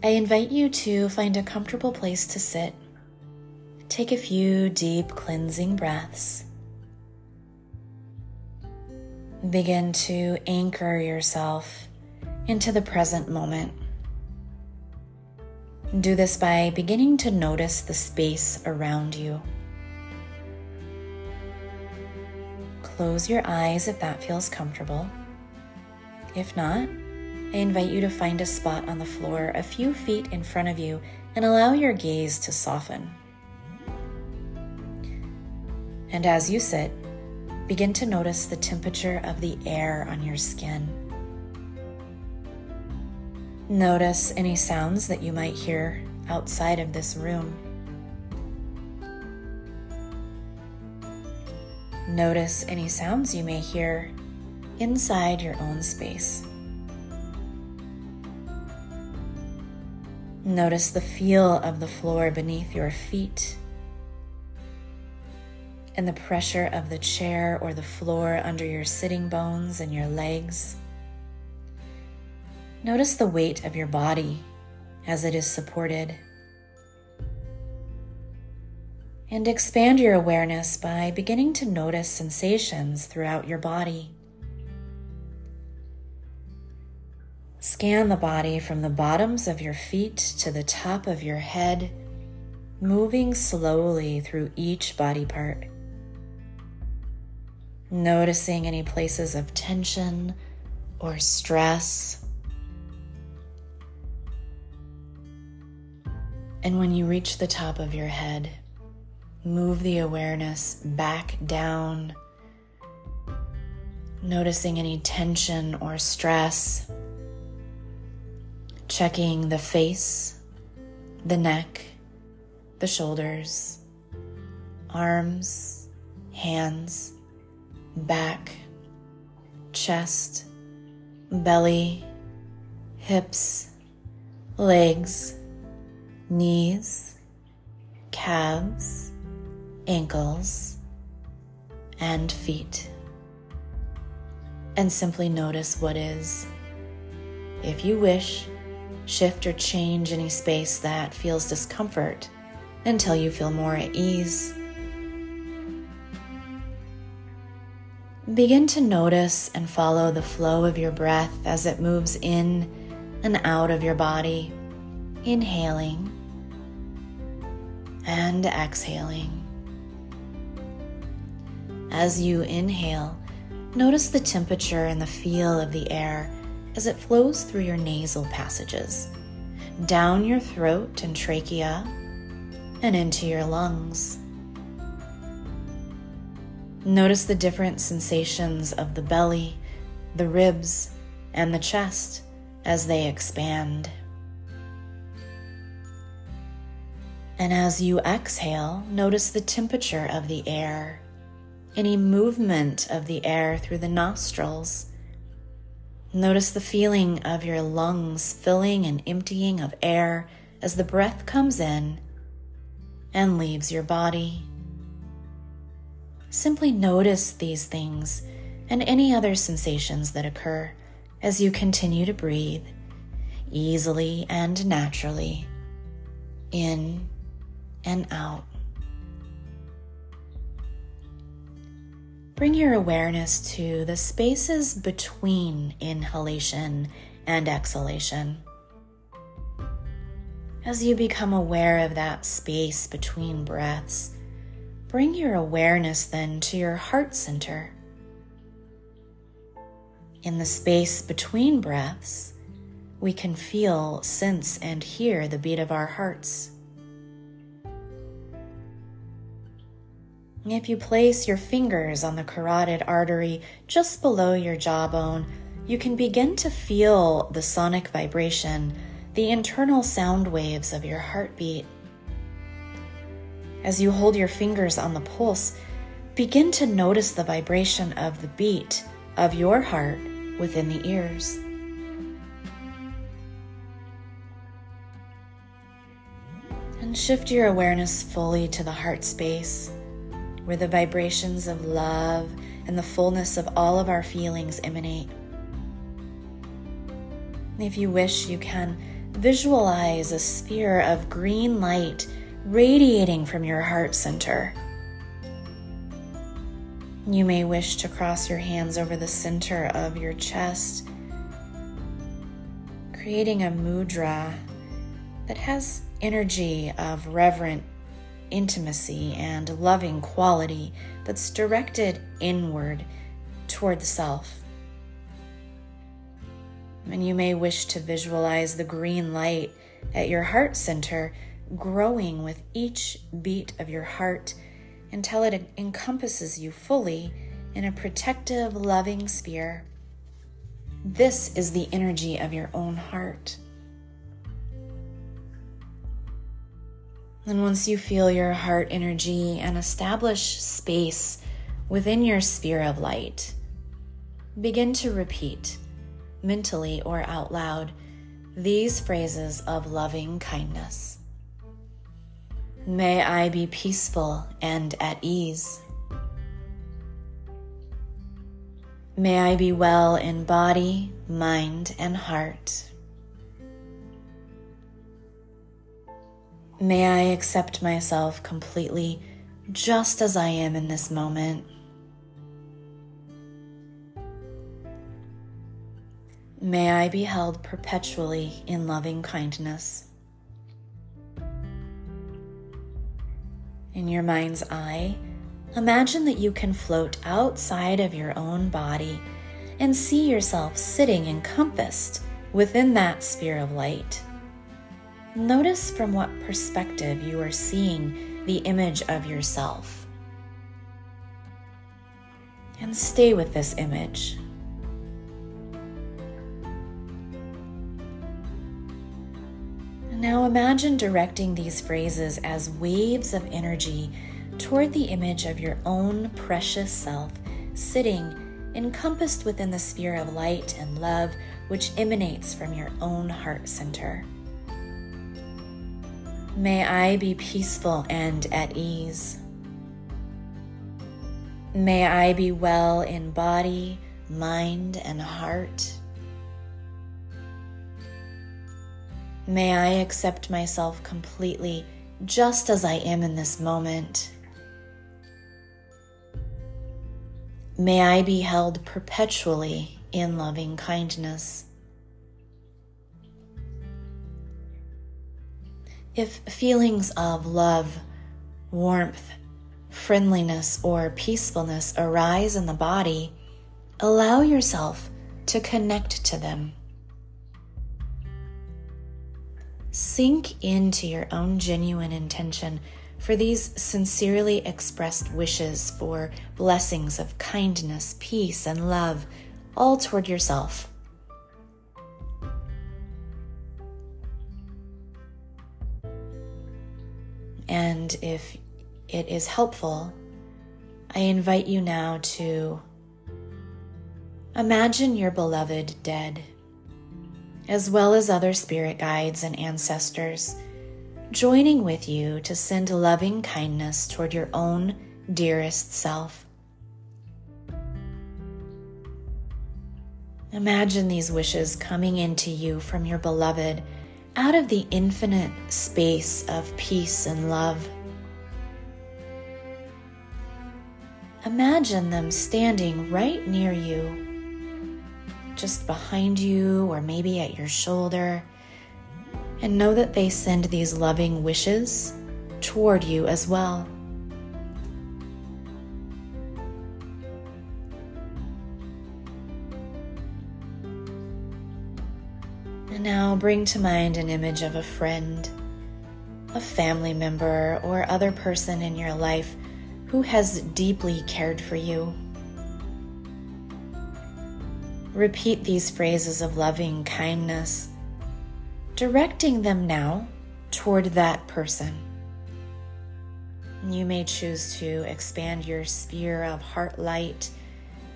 I invite you to find a comfortable place to sit. Take a few deep cleansing breaths. Begin to anchor yourself into the present moment. Do this by beginning to notice the space around you. Close your eyes if that feels comfortable. If not, I invite you to find a spot on the floor a few feet in front of you and allow your gaze to soften. And as you sit, begin to notice the temperature of the air on your skin. Notice any sounds that you might hear outside of this room. Notice any sounds you may hear inside your own space. Notice the feel of the floor beneath your feet and the pressure of the chair or the floor under your sitting bones and your legs. Notice the weight of your body as it is supported. And expand your awareness by beginning to notice sensations throughout your body. Scan the body from the bottoms of your feet to the top of your head, moving slowly through each body part. Noticing any places of tension or stress. And when you reach the top of your head, move the awareness back down, noticing any tension or stress checking the face, the neck, the shoulders, arms, hands, back, chest, belly, hips, legs, knees, calves, ankles, and feet. And simply notice what is. If you wish, Shift or change any space that feels discomfort until you feel more at ease. Begin to notice and follow the flow of your breath as it moves in and out of your body, inhaling and exhaling. As you inhale, notice the temperature and the feel of the air as it flows through your nasal passages, down your throat and trachea, and into your lungs. Notice the different sensations of the belly, the ribs, and the chest as they expand. And as you exhale, notice the temperature of the air, any movement of the air through the nostrils Notice the feeling of your lungs filling and emptying of air as the breath comes in and leaves your body. Simply notice these things and any other sensations that occur as you continue to breathe easily and naturally in and out. Bring your awareness to the spaces between inhalation and exhalation. As you become aware of that space between breaths, bring your awareness then to your heart center. In the space between breaths, we can feel, sense, and hear the beat of our hearts. If you place your fingers on the carotid artery just below your jawbone, you can begin to feel the sonic vibration, the internal sound waves of your heartbeat. As you hold your fingers on the pulse, begin to notice the vibration of the beat of your heart within the ears. And shift your awareness fully to the heart space where the vibrations of love and the fullness of all of our feelings emanate. If you wish, you can visualize a sphere of green light radiating from your heart center. You may wish to cross your hands over the center of your chest, creating a mudra that has energy of reverent intimacy and loving quality that's directed inward toward the self. And you may wish to visualize the green light at your heart center growing with each beat of your heart until it encompasses you fully in a protective, loving sphere. This is the energy of your own heart. And once you feel your heart energy and establish space within your sphere of light, begin to repeat mentally or out loud these phrases of loving kindness. May I be peaceful and at ease. May I be well in body, mind, and heart. May I accept myself completely just as I am in this moment. May I be held perpetually in loving kindness. In your mind's eye, imagine that you can float outside of your own body and see yourself sitting encompassed within that sphere of light. Notice from what perspective you are seeing the image of yourself. And stay with this image. Now imagine directing these phrases as waves of energy toward the image of your own precious self, sitting encompassed within the sphere of light and love which emanates from your own heart center. May I be peaceful and at ease. May I be well in body, mind, and heart. May I accept myself completely just as I am in this moment. May I be held perpetually in loving kindness. If feelings of love, warmth, friendliness, or peacefulness arise in the body, allow yourself to connect to them. Sink into your own genuine intention for these sincerely expressed wishes for blessings of kindness, peace, and love, all toward yourself. And if it is helpful, I invite you now to imagine your beloved dead, as well as other spirit guides and ancestors, joining with you to send loving kindness toward your own dearest self. Imagine these wishes coming into you from your beloved out of the infinite space of peace and love. Imagine them standing right near you, just behind you, or maybe at your shoulder, and know that they send these loving wishes toward you as well. Now bring to mind an image of a friend, a family member, or other person in your life who has deeply cared for you. Repeat these phrases of loving kindness, directing them now toward that person. You may choose to expand your sphere of heart light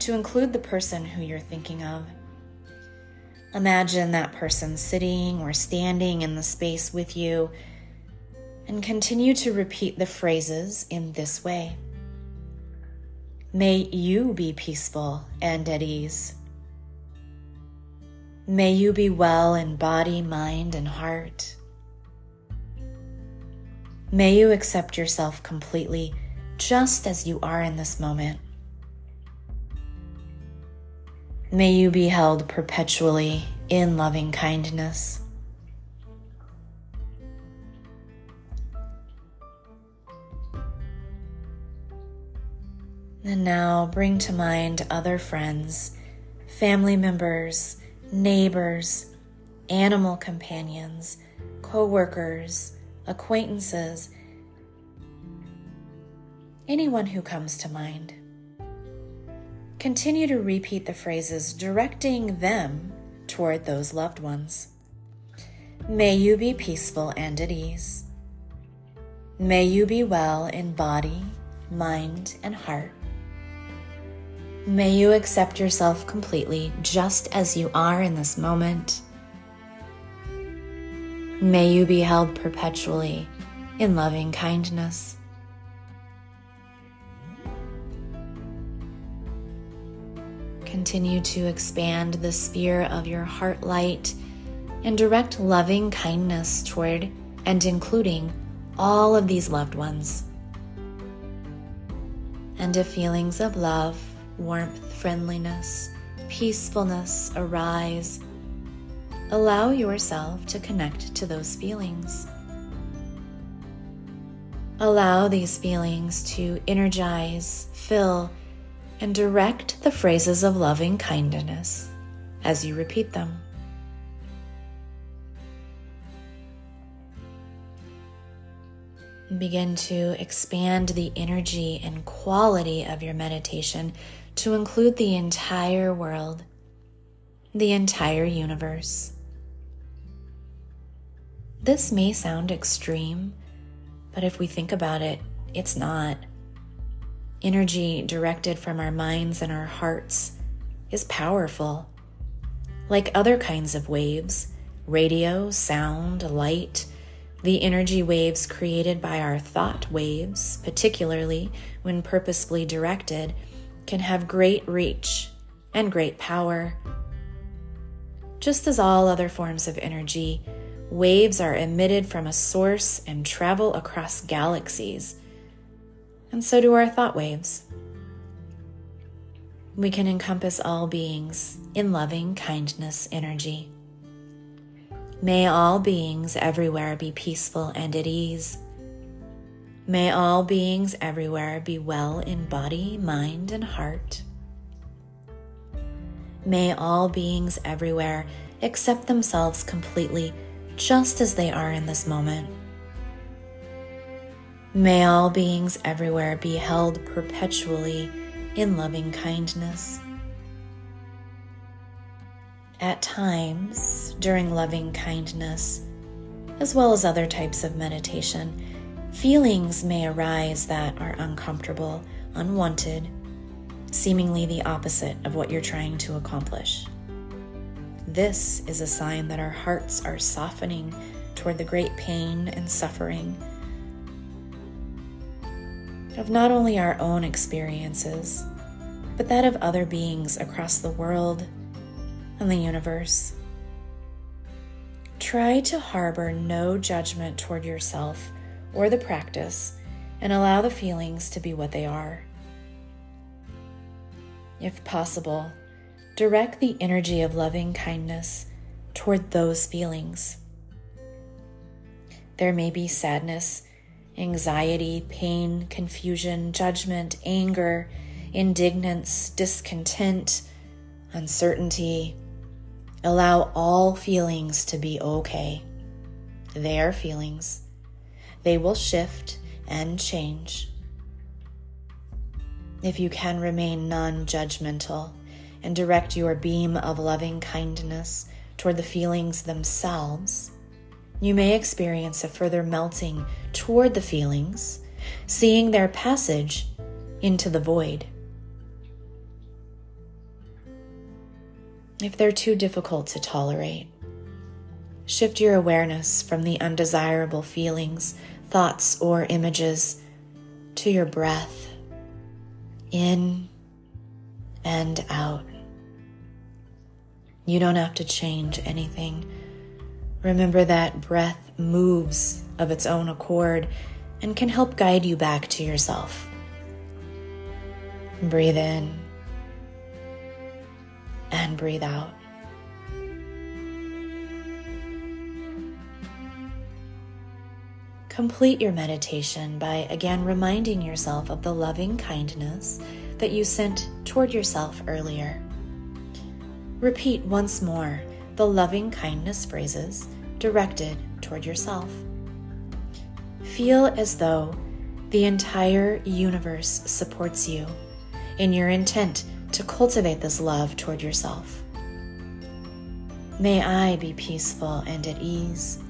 to include the person who you're thinking of. Imagine that person sitting or standing in the space with you and continue to repeat the phrases in this way. May you be peaceful and at ease. May you be well in body, mind, and heart. May you accept yourself completely just as you are in this moment. May you be held perpetually in loving kindness. And now bring to mind other friends, family members, neighbors, animal companions, co workers, acquaintances, anyone who comes to mind. Continue to repeat the phrases directing them toward those loved ones. May you be peaceful and at ease. May you be well in body, mind, and heart. May you accept yourself completely just as you are in this moment. May you be held perpetually in loving kindness. Continue to expand the sphere of your heart light and direct loving kindness toward and including all of these loved ones. And if feelings of love, warmth, friendliness, peacefulness arise, allow yourself to connect to those feelings. Allow these feelings to energize, fill, and direct the phrases of loving kindness as you repeat them. Begin to expand the energy and quality of your meditation to include the entire world, the entire universe. This may sound extreme, but if we think about it, it's not. Energy directed from our minds and our hearts is powerful. Like other kinds of waves, radio, sound, light, the energy waves created by our thought waves, particularly when purposefully directed, can have great reach and great power. Just as all other forms of energy, waves are emitted from a source and travel across galaxies, and so do our thought waves. We can encompass all beings in loving kindness energy. May all beings everywhere be peaceful and at ease. May all beings everywhere be well in body, mind, and heart. May all beings everywhere accept themselves completely just as they are in this moment. May all beings everywhere be held perpetually in loving kindness. At times, during loving kindness, as well as other types of meditation, Feelings may arise that are uncomfortable, unwanted, seemingly the opposite of what you're trying to accomplish. This is a sign that our hearts are softening toward the great pain and suffering of not only our own experiences, but that of other beings across the world and the universe. Try to harbor no judgment toward yourself or the practice and allow the feelings to be what they are. If possible, direct the energy of loving kindness toward those feelings. There may be sadness, anxiety, pain, confusion, judgment, anger, indignance, discontent, uncertainty. Allow all feelings to be okay. They are feelings they will shift and change. If you can remain non judgmental and direct your beam of loving kindness toward the feelings themselves, you may experience a further melting toward the feelings, seeing their passage into the void. If they're too difficult to tolerate, Shift your awareness from the undesirable feelings, thoughts, or images to your breath in and out. You don't have to change anything. Remember that breath moves of its own accord and can help guide you back to yourself. Breathe in and breathe out. Complete your meditation by again reminding yourself of the loving kindness that you sent toward yourself earlier. Repeat once more the loving kindness phrases directed toward yourself. Feel as though the entire universe supports you in your intent to cultivate this love toward yourself. May I be peaceful and at ease.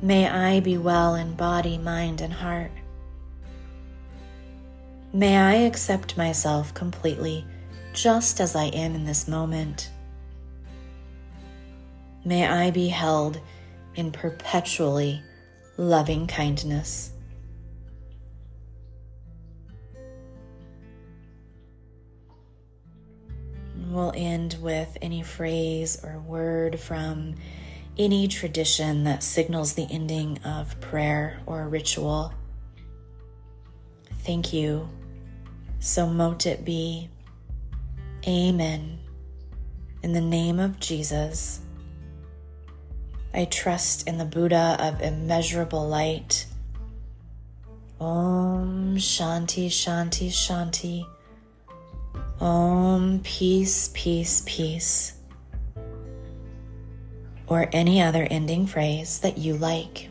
May I be well in body, mind, and heart. May I accept myself completely just as I am in this moment. May I be held in perpetually loving kindness. We'll end with any phrase or word from any tradition that signals the ending of prayer or ritual. Thank you. So mote it be. Amen. In the name of Jesus, I trust in the Buddha of immeasurable light. Om Shanti Shanti Shanti. Om Peace Peace Peace or any other ending phrase that you like.